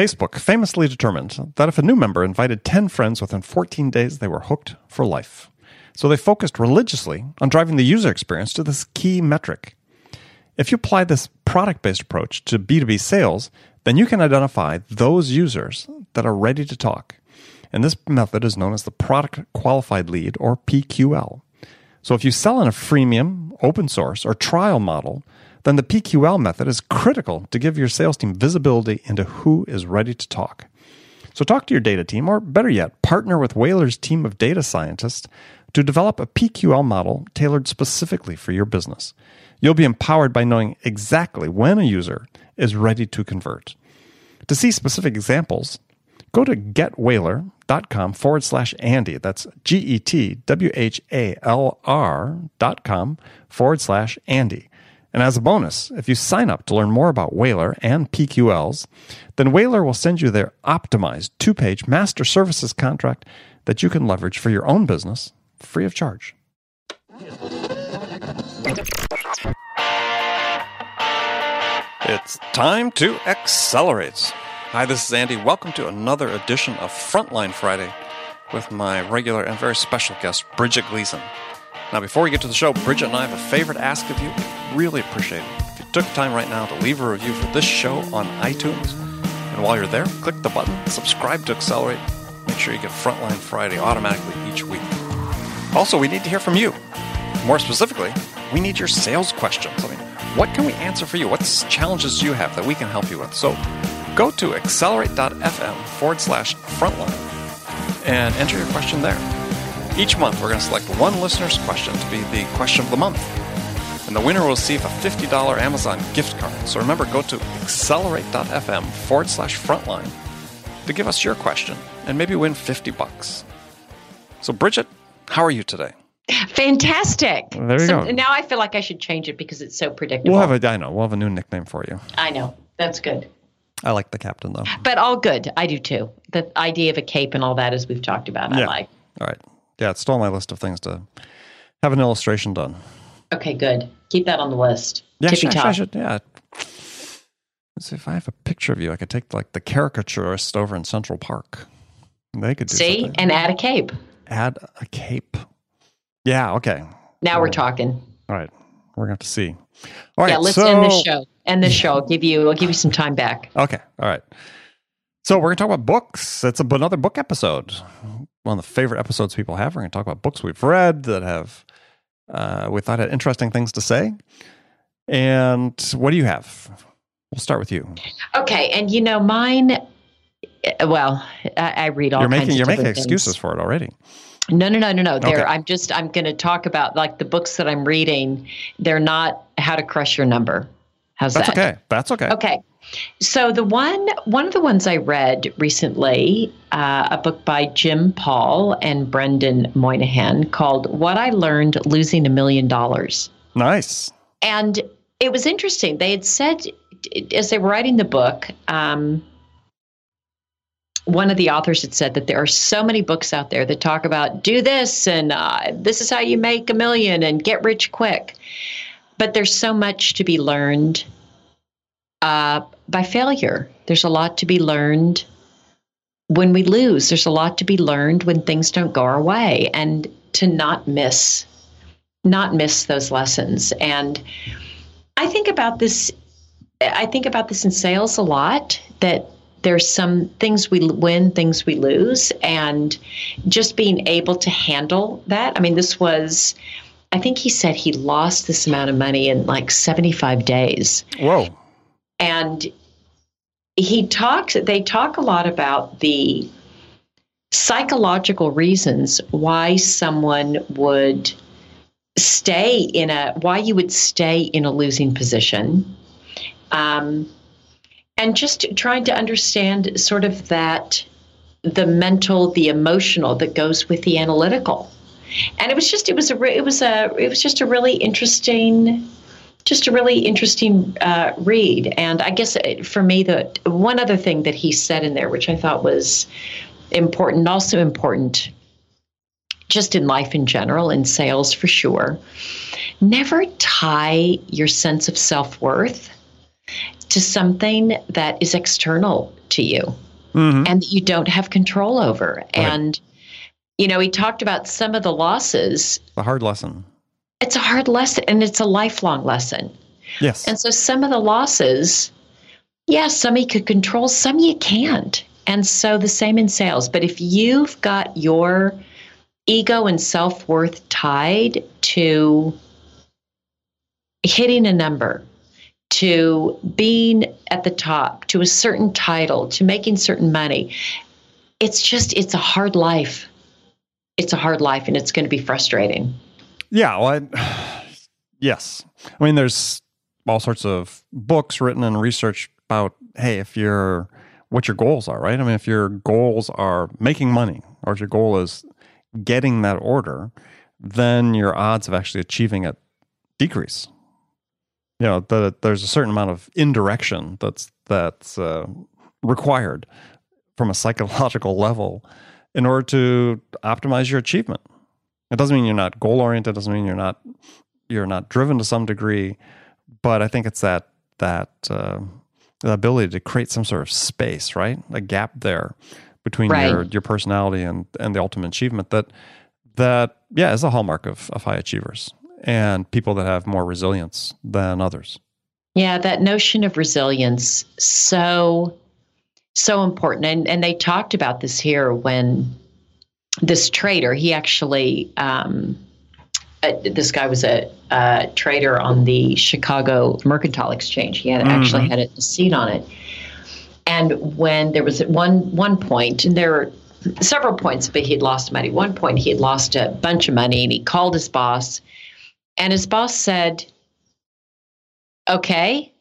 Facebook famously determined that if a new member invited 10 friends within 14 days, they were hooked for life. So they focused religiously on driving the user experience to this key metric. If you apply this product based approach to B2B sales, then you can identify those users that are ready to talk. And this method is known as the Product Qualified Lead or PQL. So if you sell in a freemium, open source, or trial model, then the PQL method is critical to give your sales team visibility into who is ready to talk. So talk to your data team, or better yet, partner with Whalr's team of data scientists to develop a PQL model tailored specifically for your business. You'll be empowered by knowing exactly when a user is ready to convert. To see specific examples, go to getwhalr.com forward slash Andy. That's G E T W H A L R dot com forward slash Andy. And as a bonus, if you sign up to learn more about Whalr and PQLs, then Whalr will send you their optimized two page master services contract that you can leverage for your own business free of charge. It's time to accelerate. Hi, this is Andy. Welcome to another edition of Frontline Friday with my regular and very special guest, Bridget Gleason. Now, before we get to the show, Bridget and I have a favor to ask of you. Really appreciate it. If you took time right now to leave a review for this show on iTunes, and while you're there, click the button, subscribe to Accelerate. Make sure you get Frontline Friday automatically each week. Also, we need to hear from you. More specifically, we need your sales questions. I mean, what can we answer for you? What challenges do you have that we can help you with? So go to accelerate.fm forward slash frontline and enter your question there. Each month, we're going to select one listener's question to be the question of the month. And the winner will receive a $50 Amazon gift card. So remember, go to accelerate.fm forward slash frontline to give us your question and maybe win 50 bucks. So, Bridget, how are you today? Fantastic. There you so go. Now I feel like I should change it because it's so predictable. We'll have a, I know, we'll have a new nickname for you. I know. That's good. I like the captain, though. But all good. I do too. The idea of a cape and all that, as we've talked about, I like. All right. Yeah, it's still on my list of things to have an illustration done. Okay, good. Keep that on the list. Yeah, Tippy top. I should. Yeah. Let's see if I have a picture of you. I could take like the caricaturist over in Central Park. They could do See, something. and add a cape. add a cape. Yeah. Okay. Now we're talking. All right. We're gonna have to see. All right. yeah, let's so, end this show. End this show. I'll give you. I'll give you some time back. Okay. All right. So we're gonna talk about books. It's a, another book episode. One of the favorite episodes people have. We're gonna talk about books we've read that have uh, we thought had interesting things to say. And what do you have? We'll start with you. Okay, and you know mine. uh, Well, I, I read all you're making you're making excuses things. for it already. No, no, no, no, no. There, Okay. I'm just. I'm going to talk about like the books that I'm reading. They're not how to crush your number. How's That's that? okay. That's okay. Okay. So the one one of the ones I read recently, uh, a book by Jim Paul and Brendan Moynihan called "What I Learned Losing a Million Dollars," Nice. and it was interesting. They had said as they were writing the book. Um, one of the authors had said that there are so many books out there that talk about do this and uh, this is how you make a million and get rich quick. But there's so much to be learned uh, by failure. There's a lot to be learned when we lose. There's a lot to be learned when things don't go our way, and to not miss, not miss those lessons. And I think about this. I think about this in sales a lot. That there's some things we win, things we lose, and just being able to handle that. I mean, this was. I think he said he lost this amount of money in like 75 days. Whoa. and he talks they talk a lot about the psychological reasons why someone would stay in a why you would stay in a losing position. Um, and just trying to understand sort of that the mental the emotional that goes with the analytical and it was just it was a it was a it was just a really interesting just a really interesting uh, read. And I guess uh, for me, the one other thing that he said in there, which I thought was important, also important, just in life in general, in sales for sure. Never tie your sense of self worth to something that is external to you mm-hmm. and that you don't have control over. Right. And, you know, he talked about some of the losses. A hard lesson. It's a hard lesson and it's a lifelong lesson. Yes. And so some of the losses, yes, yeah, some you could control, some you can't. And so the same in sales. But if you've got your ego and self worth tied to hitting a number, to being at the top, to a certain title, to making certain money, it's just, it's a hard life. It's a hard life and it's going to be frustrating. Yeah. Well, I, yes. I mean, there's all sorts of books written and research about, hey, if you're, what your goals are, right? I mean, if your goals are making money or if your goal is getting that order, then your odds of actually achieving it decrease. You know, the, there's a certain amount of indirection that's that's uh, required from a psychological level in order to optimize your achievement. It doesn't mean you're not goal oriented. Doesn't mean you're not you're not driven to some degree, but I think it's that that uh, the ability to create some sort of space, right? A gap there between right. your your personality and and the ultimate achievement that that yeah is a hallmark of, of high achievers and people that have more resilience than others. Yeah, that notion of resilience so so important and and they talked about this here when this trader he actually um, uh, this guy was a, a, trader on the Chicago Mercantile Exchange. He had mm-hmm. actually had a seat on it. And when there was at one one point, and there were several points, but he had lost money. One point, he had lost a bunch of money, and he called his boss, and his boss said, "Okay,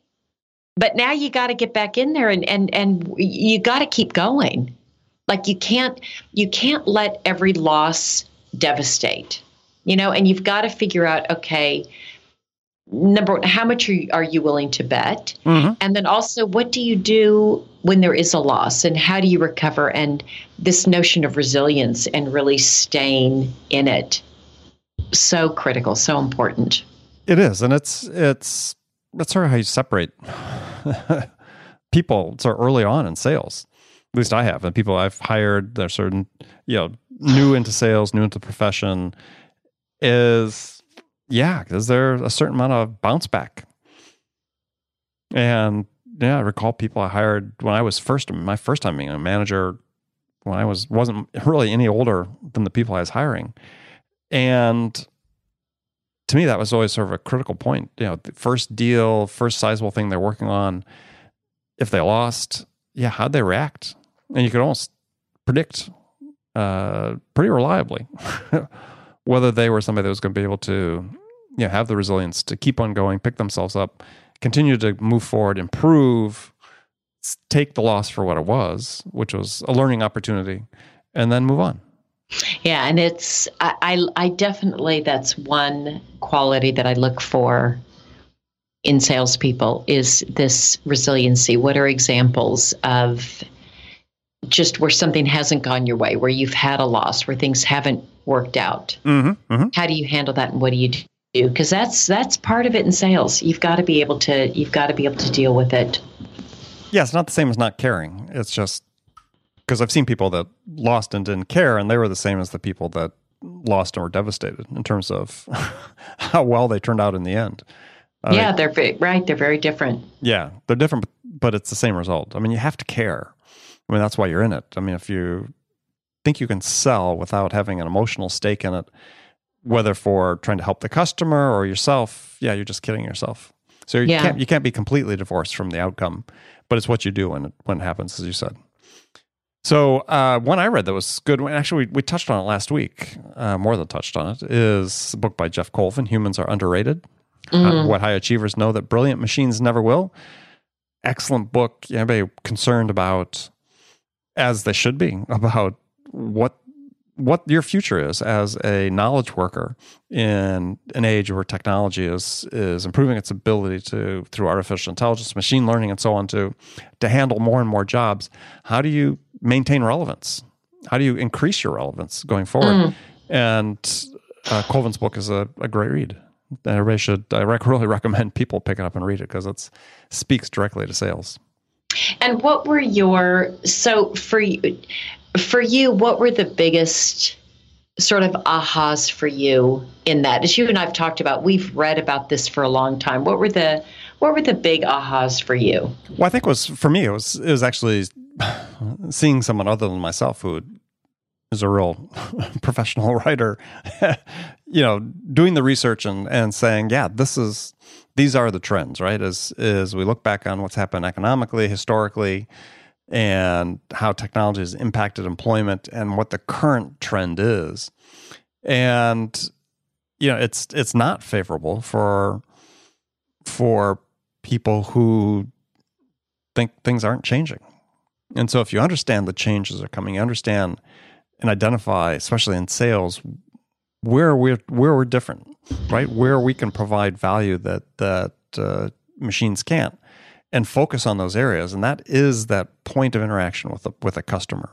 but now you got to get back in there, and and and you got to keep going. Like you can't you can't let every loss devastate." you know, and you've got to figure out, okay, number one, how much are you, are you willing to bet? Mm-hmm. And then also, what do you do when there is a loss and how do you recover? And this notion of resilience and really staying in it. So critical, so important. It is. And it's, it's, that's sort of how you separate people so early on in sales. At least I have. And people I've hired, they're certain, you know, new into sales, new into the profession is yeah, is there a certain amount of bounce back? And yeah, I recall people I hired when I was first my first time being a manager when I was wasn't really any older than the people I was hiring. And to me that was always sort of a critical point. You know, the first deal, first sizable thing they're working on, if they lost, yeah, how'd they react? And you could almost predict uh, pretty reliably whether they were somebody that was going to be able to you know, have the resilience to keep on going, pick themselves up, continue to move forward, improve, take the loss for what it was, which was a learning opportunity, and then move on. Yeah, and it's I, I, I definitely that's one quality that I look for in salespeople is this resiliency. What are examples of just where something hasn't gone your way, where you've had a loss, where things haven't worked out. Mm-hmm, mm-hmm. How do you handle that, and what do you do? Because that's that's part of it in sales. You've got to be able to you've got to be able to deal with it. Yeah, it's not the same as not caring. It's just because I've seen people that lost and didn't care, and they were the same as the people that lost and were devastated in terms of how well they turned out in the end. Uh, yeah, they're very, right. They're very different. Yeah, they're different, but it's the same result. I mean, you have to care. I mean, that's why you're in it. I mean, if you think you can sell without having an emotional stake in it, whether for trying to help the customer or yourself, yeah, you're just kidding yourself. So you yeah. can't you can't be completely divorced from the outcome, but it's what you do when it, when it happens, as you said. So uh, one I read that was good. Actually, we, we touched on it last week. Uh, more than touched on it is a book by Geoff Colvin. Humans are underrated. Uh, mm-hmm. Uh, what high achievers know that brilliant machines never will. Excellent book. Anybody concerned about, as they should be, about what what your future is as a knowledge worker in an age where technology is is improving its ability to through artificial intelligence, machine learning, and so on to to handle more and more jobs. How do you maintain relevance? How do you increase your relevance going forward? Mm. And uh, Colvin's book is a, a great read. everybody should. I rec- really recommend people pick it up and read it because it speaks directly to sales. And what were your so for you, for you? What were the biggest sort of ahas for you in that? As you and I've talked about, we've read about this for a long time. What were the what were the big ahas for you? Well, I think it was for me. It was it was actually seeing someone other than myself who is a real professional writer, you know, doing the research and, and saying, yeah, this is these are the trends, right? As as we look back on what's happened economically, historically, and how technology has impacted employment and what the current trend is. And you know, it's it's not favorable for for people who think things aren't changing. And so if you understand the changes are coming, you understand and identify, especially in sales, where we're where we're different, right? Where we can provide value that that uh, machines can't, and focus on those areas. And that is that point of interaction with a, with a customer.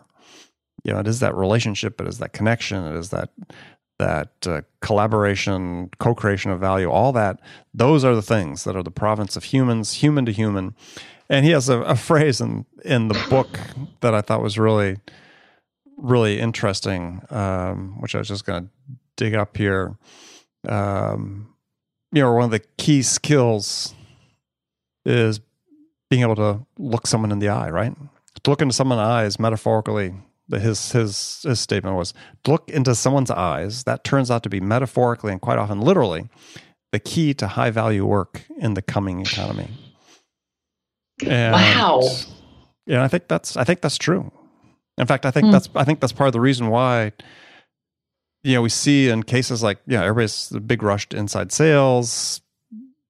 You know, it is that relationship, it is that connection, it is that that uh, collaboration, co-creation of value, all that. Those are the things that are the province of humans, human to human. And he has a, a phrase in in the book that I thought was really really interesting, um, which I was just going to dig up here. Um, you know, one of the key skills is being able to look someone in the eye, right? To look into someone's eyes metaphorically. His his his statement was look into someone's eyes. That turns out to be metaphorically and quite often literally the key to high value work in the coming economy. And, wow. Yeah, I think that's I think that's true. In fact, I think mm. that's I think that's part of the reason why you know we see in cases like yeah, everybody's the big rush to inside sales.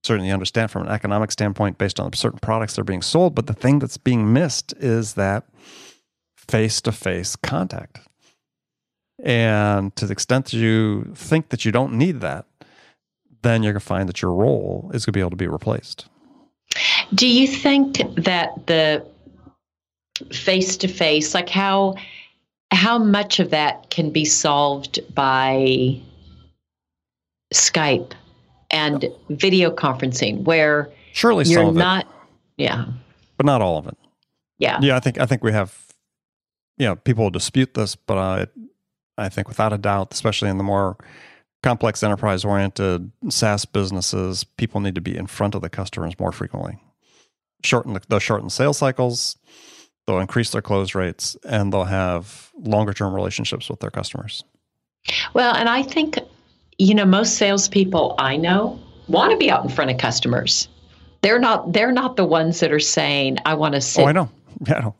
Certainly understand from an economic standpoint based on certain products that are being sold, but the thing that's being missed is that face to face contact. And to the extent that you think that you don't need that, then you're going to find that your role is going to be able to be replaced. Do you think that the face to face like how how much of that can be solved by Skype and video conferencing where surely you're not yeah. But not all of it. Yeah. Yeah I think I think we have you know people will dispute this but I I think without a doubt especially in the more complex enterprise oriented SaaS businesses people need to be in front of the customers more frequently shorten the, they'll shorten sales cycles they'll increase their close rates and they'll have longer term relationships with their customers. Well, and I think, you know, most salespeople I know want to be out in front of customers. They're not they're not the ones that are saying, I want to sit. Oh, I know. Yeah. I know.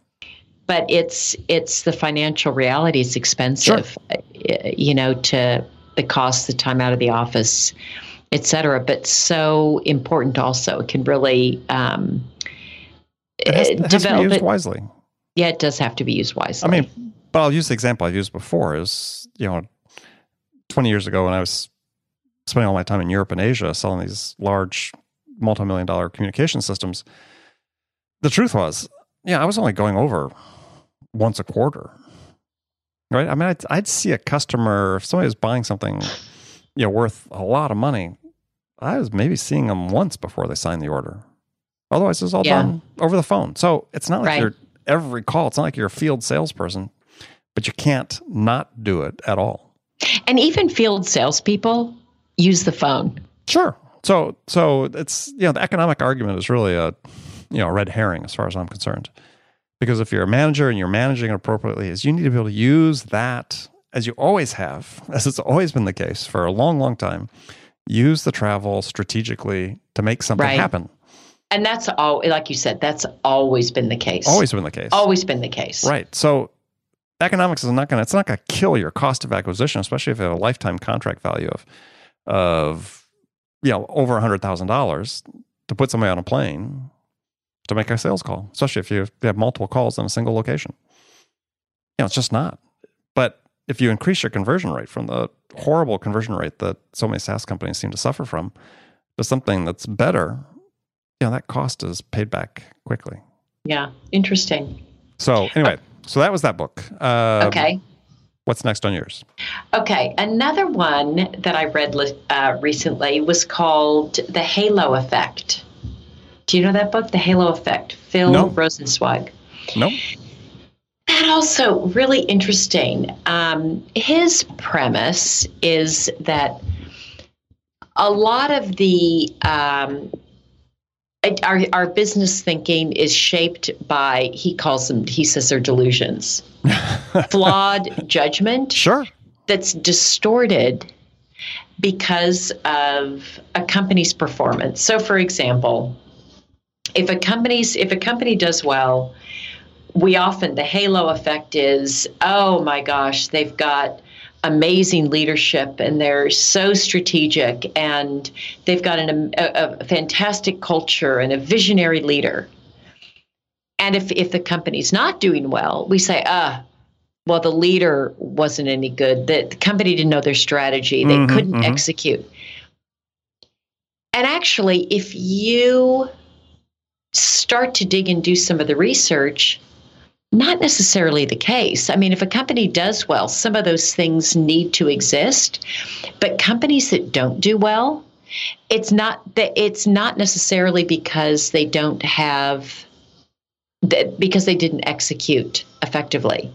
But it's it's the financial reality. It's expensive, sure. Uh, you know, to the cost, the time out of the office, et cetera. But so important also. It can really um, it has, it has develop to be used it. wisely. Yeah, it does have to be used wisely. I mean, but I'll use the example I've used before is, you know, 20 years ago when I was spending all my time in Europe and Asia selling these large multi-million dollar communication systems, the truth was, yeah, I was only going over once a quarter. Right? I mean, I'd, I'd see a customer if somebody was buying something, you know, worth a lot of money. I was maybe seeing them once before they signed the order. Otherwise, it's all yeah. done over the phone. So it's not like right. you're every call. It's not like you're a field salesperson, but you can't not do it at all. And even field salespeople use the phone. Sure. So so it's you know the economic argument is really a you know a red herring as far as I'm concerned. Because if you're a manager and you're managing it appropriately, is you need to be able to use that as you always have, as it's always been the case for a long, long time. Use the travel strategically to make something right. happen. And that's all, like you said, that's always been the case. Always been the case. Always been the case. Right. So economics is not going to, it's not going to kill your cost of acquisition, especially if you have a lifetime contract value of, of, you know, over a hundred thousand dollars to put somebody on a plane to make a sales call, especially if you have multiple calls in a single location. You know, it's just not. But if you increase your conversion rate from the horrible conversion rate that so many SaaS companies seem to suffer from to something that's better, you know, that cost is paid back quickly. Yeah, interesting. So anyway, so that was that book. Um, okay. What's next on yours? Okay, another one that I read uh, recently was called The Halo Effect. Do you know that book, The Halo Effect? Phil no. Rosenzweig. No. That also really interesting. Um, his premise is that a lot of the um, our, our business thinking is shaped by he calls them he says they're delusions. Flawed judgment sure. that's distorted because of a company's performance. So for example if a company's if a company does well we often the halo effect is oh my gosh they've got amazing leadership and they're so strategic and they've got an, a, a fantastic culture and a visionary leader. And if, if the company's not doing well, we say, ah, well, the leader wasn't any good. The, the company didn't know their strategy. They mm-hmm, couldn't mm-hmm. execute. And actually, if you start to dig and do some of the research, not necessarily the case. I mean, if a company does well, some of those things need to exist. But companies that don't do well, it's not that it's not necessarily because they don't have that because they didn't execute effectively.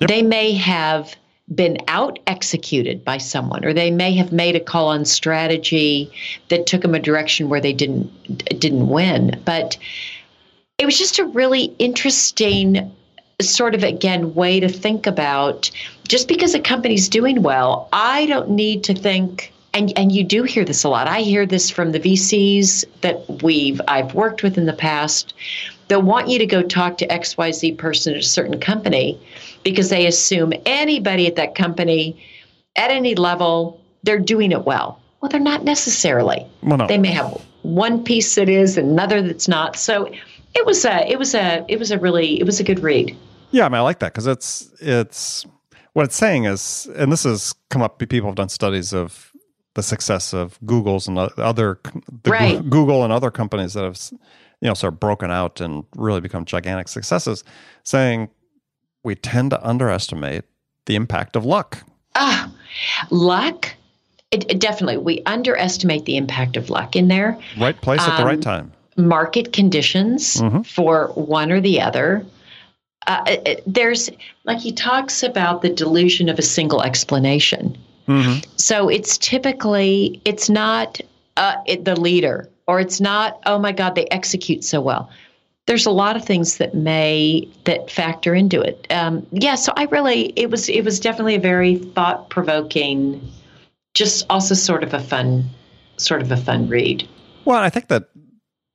Yep. They may have been out executed by someone or they may have made a call on strategy that took them a direction where they didn't didn't win but it was just a really interesting sort of again way to think about just because a company's doing well, I don't need to think and and you do hear this a lot. I hear this from the VCs that we've I've worked with in the past. They'll want you to go talk to XYZ person at a certain company because they assume anybody at that company at any level, they're doing it well. Well, they're not necessarily. Well, no. They may have one piece that is, another that's not. So it was a it was a it was a really it was a good read. Yeah, I mean, I like that because it's it's what it's saying is, and this has come up. People have done studies of the success of Google's and other right. Google and other companies that have you know sort of broken out and really become gigantic successes, saying we tend to underestimate the impact of luck. Ah, luck. It, it definitely, we underestimate the impact of luck in there. Right place um, at the right um, time. Market conditions mm-hmm. for one or the other uh, uh, there's like he talks about the delusion of a single explanation. Mm-hmm. So it's typically it's not uh, it, the leader or it's not oh my god they execute so well. There's a lot of things that may that factor into it. Um, yeah, so I really it was it was definitely a very thought provoking, just also sort of a fun sort of a fun read. Well, I think that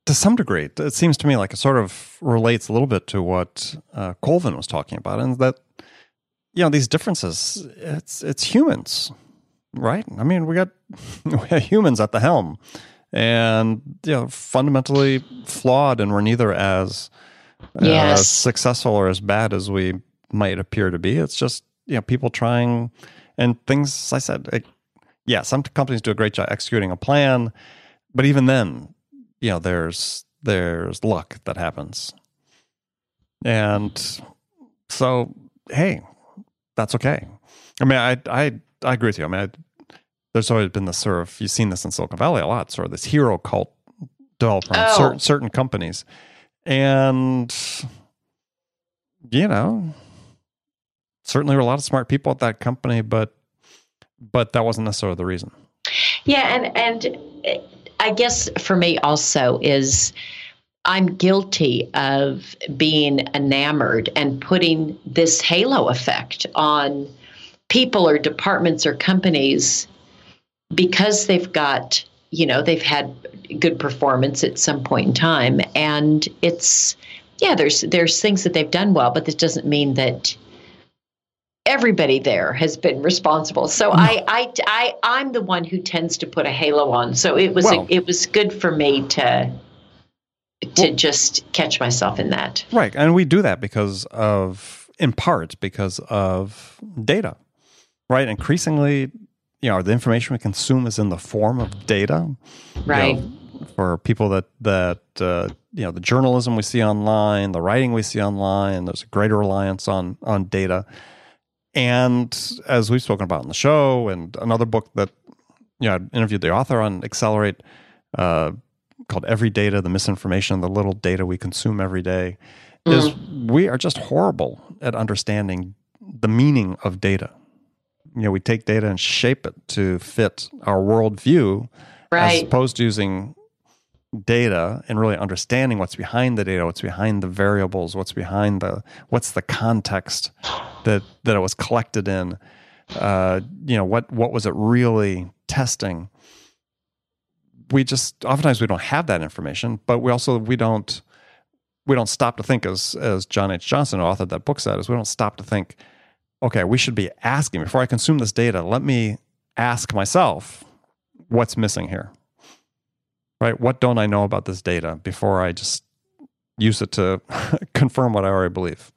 to some degree, it seems to me like it sort of relates a little bit to what uh, Colvin was talking about, and that you know these differences. It's it's humans, right? I mean, we got we have humans at the helm, and you know, fundamentally flawed, and we're neither as uh, successful or as bad as we might appear to be. It's just you know people trying and things. I said, it, yeah, some companies do a great job executing a plan, but even then, you know there's there's luck that happens. And so hey that's okay. I mean i i, I agree with you. I mean I, there's always been this sort of you've seen this in silicon valley a lot sort of this hero cult developed around oh. certain, certain companies. And you know certainly were a lot of smart people at that company but but that wasn't necessarily the reason. Yeah and and I guess for me also is I'm guilty of being enamored and putting this halo effect on people or departments or companies because they've got, you know, they've had good performance at some point in time. And it's yeah, there's there's things that they've done well, but this doesn't mean that everybody there has been responsible. So. I, I, I, I'm the one who tends to put a halo on. So it was, well, a, it was good for me to, to well, just catch myself in that. Right. And we do that because of, in part, because of data, right? Increasingly, you know, the information we consume is in the form of data. Right. You know, for people that, that, uh, you know, the journalism we see online, the writing we see online, there's a greater reliance on, on data and as we've spoken about in the show, and another book that you know, I interviewed the author on Accelerate, uh, called Everydata: The Misinformation, the little data we consume every day, mm. is we are just horrible at understanding the meaning of data. You know, we take data and shape it to fit our worldview, right. as opposed to using data and really understanding what's behind the data, what's behind the variables, what's behind the what's the context that that it was collected in. Uh, you know what what was it really testing? We just oftentimes we don't have that information, but we also we don't we don't stop to think as as John H. Johnson, who authored that book, said, is we don't stop to think, okay, we should be asking before I consume this data. Let me ask myself what's missing here right? What don't I know about this data before I just use it to confirm what I already believe?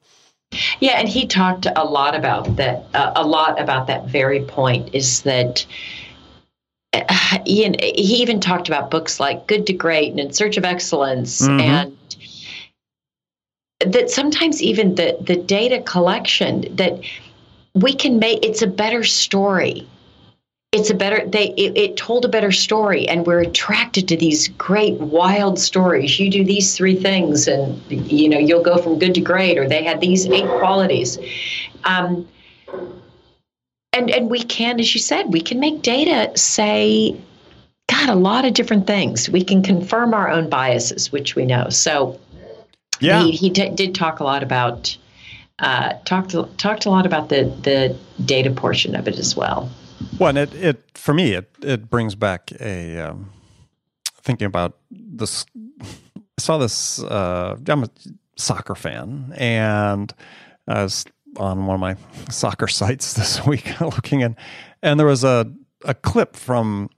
Yeah, and he talked a lot about that. Uh, a lot about that very point is that. Uh, he, he even talked about books like Good to Great and In Search of Excellence, mm-hmm. and that sometimes even the the data collection that we can make it's a better story it's a better they it, it, told a better story and we're attracted to these great wild stories. You do these three things and you know you'll go from good to great or they had these eight qualities. Um, and and we can as you said we can make data say god a lot of different things. We can confirm our own biases which we know. So yeah. he, he t- did talk a lot about uh, talked talked a lot about the the data portion of it as well well, and it, it for me it it brings back a um, thinking about this. I saw this. Uh, I'm a soccer fan, and I was on one of my soccer sites this week looking in, and there was a a clip from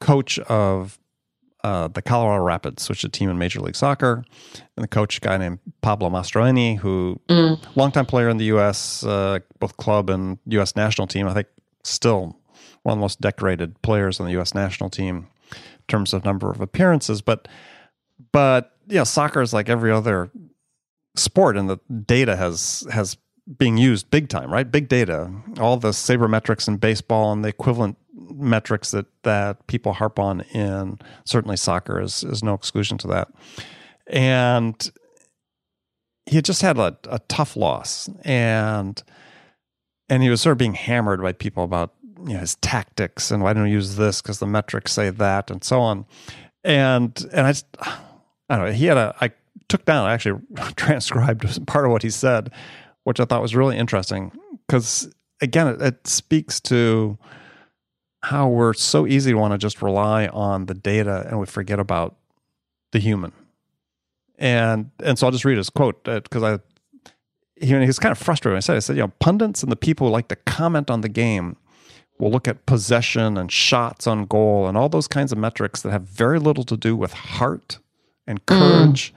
coach of uh, the Colorado Rapids, which is a team in Major League Soccer, and the coach, a guy named Pablo Mastroeni, who mm. longtime player in the U.S., uh, both club and U.S. national team. I think still one of the most decorated players on the U.S. national team in terms of number of appearances. But but you know, soccer is like every other sport, and the data has has being used big time, right? Big data, all the sabermetrics in baseball and the equivalent metrics that that people harp on in certainly soccer is is no exclusion to that. And he just had a, a tough loss, and and he was sort of being hammered by people about you know, his tactics and why don't you use this because the metrics say that and so on. And and I I don't know. He had a I took down I actually transcribed part of what he said, which I thought was really interesting because again it, it speaks to how we're so easy to want to just rely on the data and we forget about the human. And and so I'll just read his quote because uh, I he, he was kind of frustrated. I said, I said, you know, pundits and the people who like to comment on the game will look at possession and shots on goal and all those kinds of metrics that have very little to do with heart and mm. courage mm.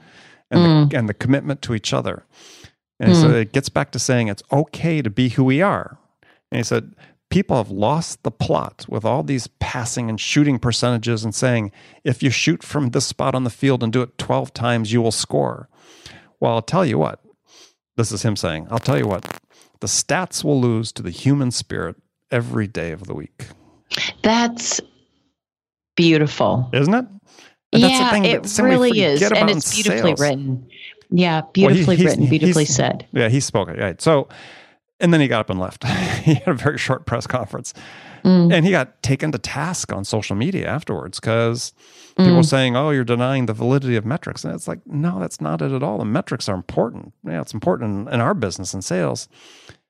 and, mm. The, and the commitment to each other. And mm. so it gets back to saying it's okay to be who we are. And he said, people have lost the plot with all these passing and shooting percentages and saying, if you shoot from this spot on the field and do it 12 times, you will score. Well, I'll tell you what, this is him saying, I'll tell you what, the stats will lose to the human spirit every day of the week. That's beautiful. Isn't it? And yeah, it really is. And it's beautifully sales. written. Yeah, beautifully well, he, written, beautifully said. Yeah, he spoke it. Right. So, and then he got up and left. he had a very short press conference. Mm. And he got taken to task on social media afterwards because mm. people were saying, oh, you're denying the validity of metrics. And it's like, no, that's not it at all. The metrics are important. Yeah, it's important in, in our business and sales.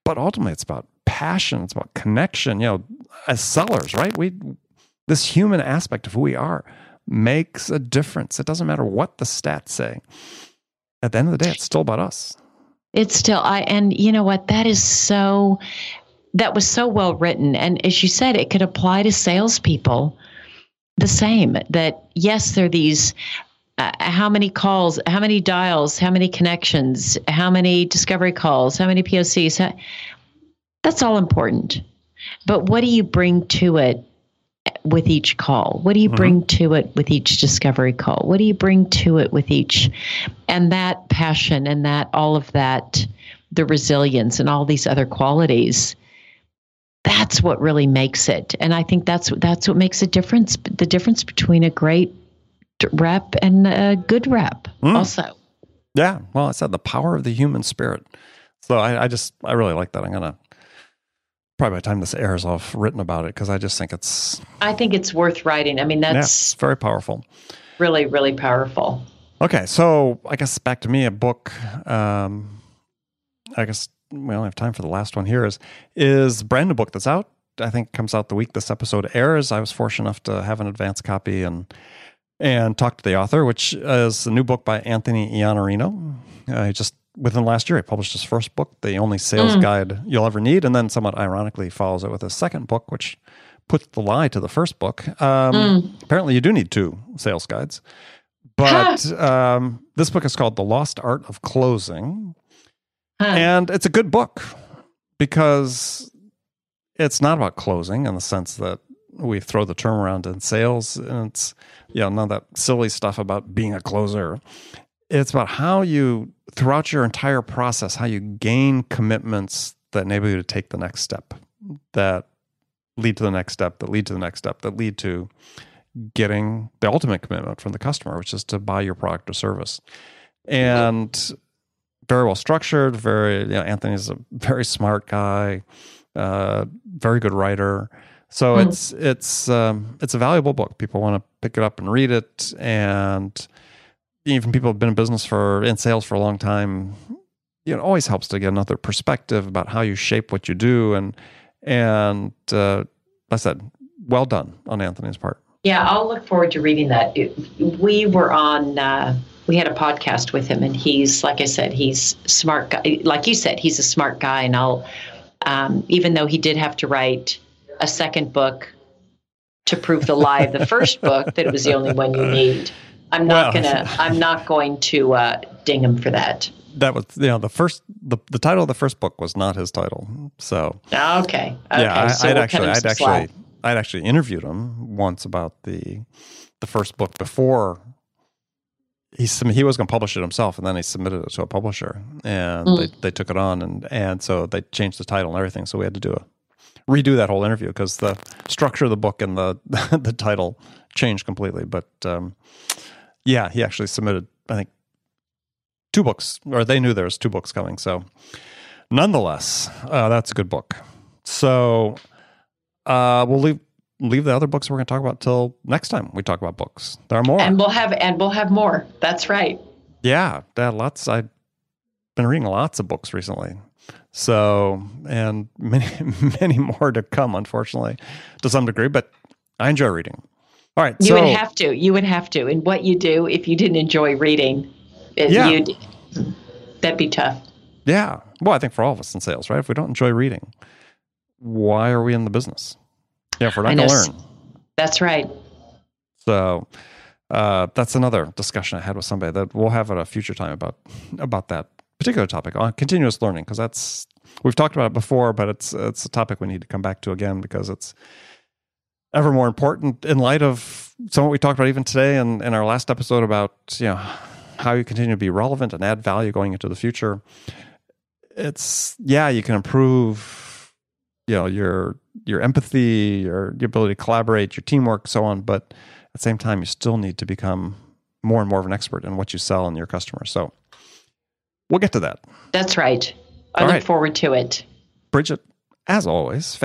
But ultimately, it's about passion. It's about connection. You know, as sellers, right? We this human aspect of who we are makes a difference. It doesn't matter what the stats say. At the end of the day, it's still about us. It's still I and you know what? That is so that was so well written. And as you said, it could apply to salespeople the same. That yes, there are these uh, how many calls, how many dials, how many connections, how many discovery calls, how many POCs. How, that's all important. But what do you bring to it with each call? What do you mm-hmm. bring to it with each discovery call? What do you bring to it with each? And that passion and that all of that the resilience and all these other qualities that's what really makes it and i think that's that's what makes a difference the difference between a great rep and a good rep mm. also yeah well i said the power of the human spirit so I, I just i really like that i'm gonna probably by the time this airs i've written about it because i just think it's i think it's worth writing. I mean that's yeah, very powerful. really really powerful. Okay so i guess back to me a book um i guess we only have time for the last one here is is brand new book that's out. I think comes out the week this episode airs. I was fortunate enough to have an advance copy and and talk to the author which is a new book by anthony iannarino. Uh, he just within the last year he published his first book the only sales mm. guide you'll ever need and then somewhat ironically follows it with a second book which puts the lie to the first book um, mm. apparently you do need two sales guides but um, this book is called the lost art of closing Huh. And it's a good book because it's not about closing in the sense that we throw the term around in sales and it's you know none of that silly stuff about being a closer it's about how you throughout your entire process how you gain commitments that enable you to take the next step that lead to the next step that lead to the next step that lead to getting the ultimate commitment from the customer which is to buy your product or service and very well structured. Very, you know, Anthony's a very smart guy, uh, very good writer. So mm. it's it's um, it's a valuable book. People want to pick it up and read it, and even people have been in business for in sales for a long time. You know, it always helps to get another perspective about how you shape what you do, and and uh, like I said, well done on Anthony's part. Yeah, I'll look forward to reading that. We were on. Uh, we had a podcast with him, and he's like I said, he's smart guy. Like you said, he's a smart guy, and I'll. Um, even though he did have to write a second book to prove the lie of the first book that it was the only one you need. I'm not well, gonna. I'm not going to uh, ding him for that. That was you know the first the, the title of the first book was not his title. So okay, okay. yeah, I, so we'll actually I'd actually slack. I'd actually interviewed him once about the the first book before he he was going to publish it himself, and then he submitted it to a publisher, and mm. they, they took it on, and and so they changed the title and everything. So we had to do a redo that whole interview because the structure of the book and the the title changed completely. But um, yeah, he actually submitted, I think, two books, or they knew there was two books coming. So nonetheless, uh, that's a good book. So uh, we'll leave leave the other books we're going to talk about till next time we talk about books. There are more, and we'll have and we'll have more. That's right. Yeah, yeah lots. I've been reading lots of books recently, so and many many more to come. Unfortunately, to some degree, but I enjoy reading. All right, you so, would have to. You would have to. And what you do if you didn't enjoy reading, yeah. you'd that'd be tough. Yeah. Well, I think for all of us in sales, right? If we don't enjoy reading, why are we in the business? Yeah, if we're not going to learn. That's right. So uh, that's another discussion I had with somebody that we'll have at a future time about about that particular topic on continuous learning because that's we've talked about it before, but it's it's a topic we need to come back to again because it's ever more important in light of some what we talked about even today and in our last episode about you know how you continue to be relevant and add value going into the future. It's yeah, you can improve you know your your empathy, your, your ability to collaborate, your teamwork, so on. But at the same time, you still need to become more and more of an expert in what you sell and your customers. So we'll get to that. That's right. I All look right. forward to it. Bridget, as always,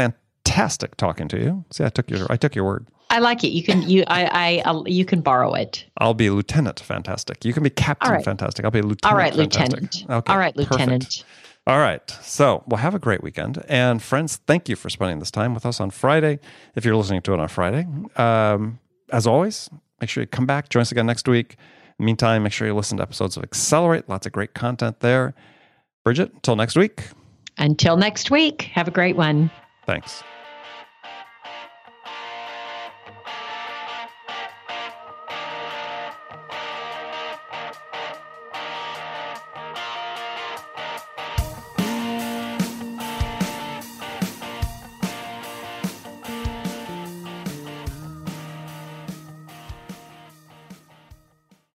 fantastic talking to you. See, I took your I took your word. I like it. You can you I I I'll, you can borrow it. I'll be lieutenant. Fantastic. You can be captain. Right. Fantastic. I'll be lieutenant. All right, fantastic. lieutenant. Okay, All right, lieutenant. Perfect. All right. So we'll have a great weekend. And friends, thank you for spending this time with us on Friday. If you're listening to it on Friday, um, as always, make sure you come back, join us again next week. meantime, make sure you listen to episodes of Accelerate. Lots of great content there. Bridget, until next week. Until next week, have a great one. Thanks.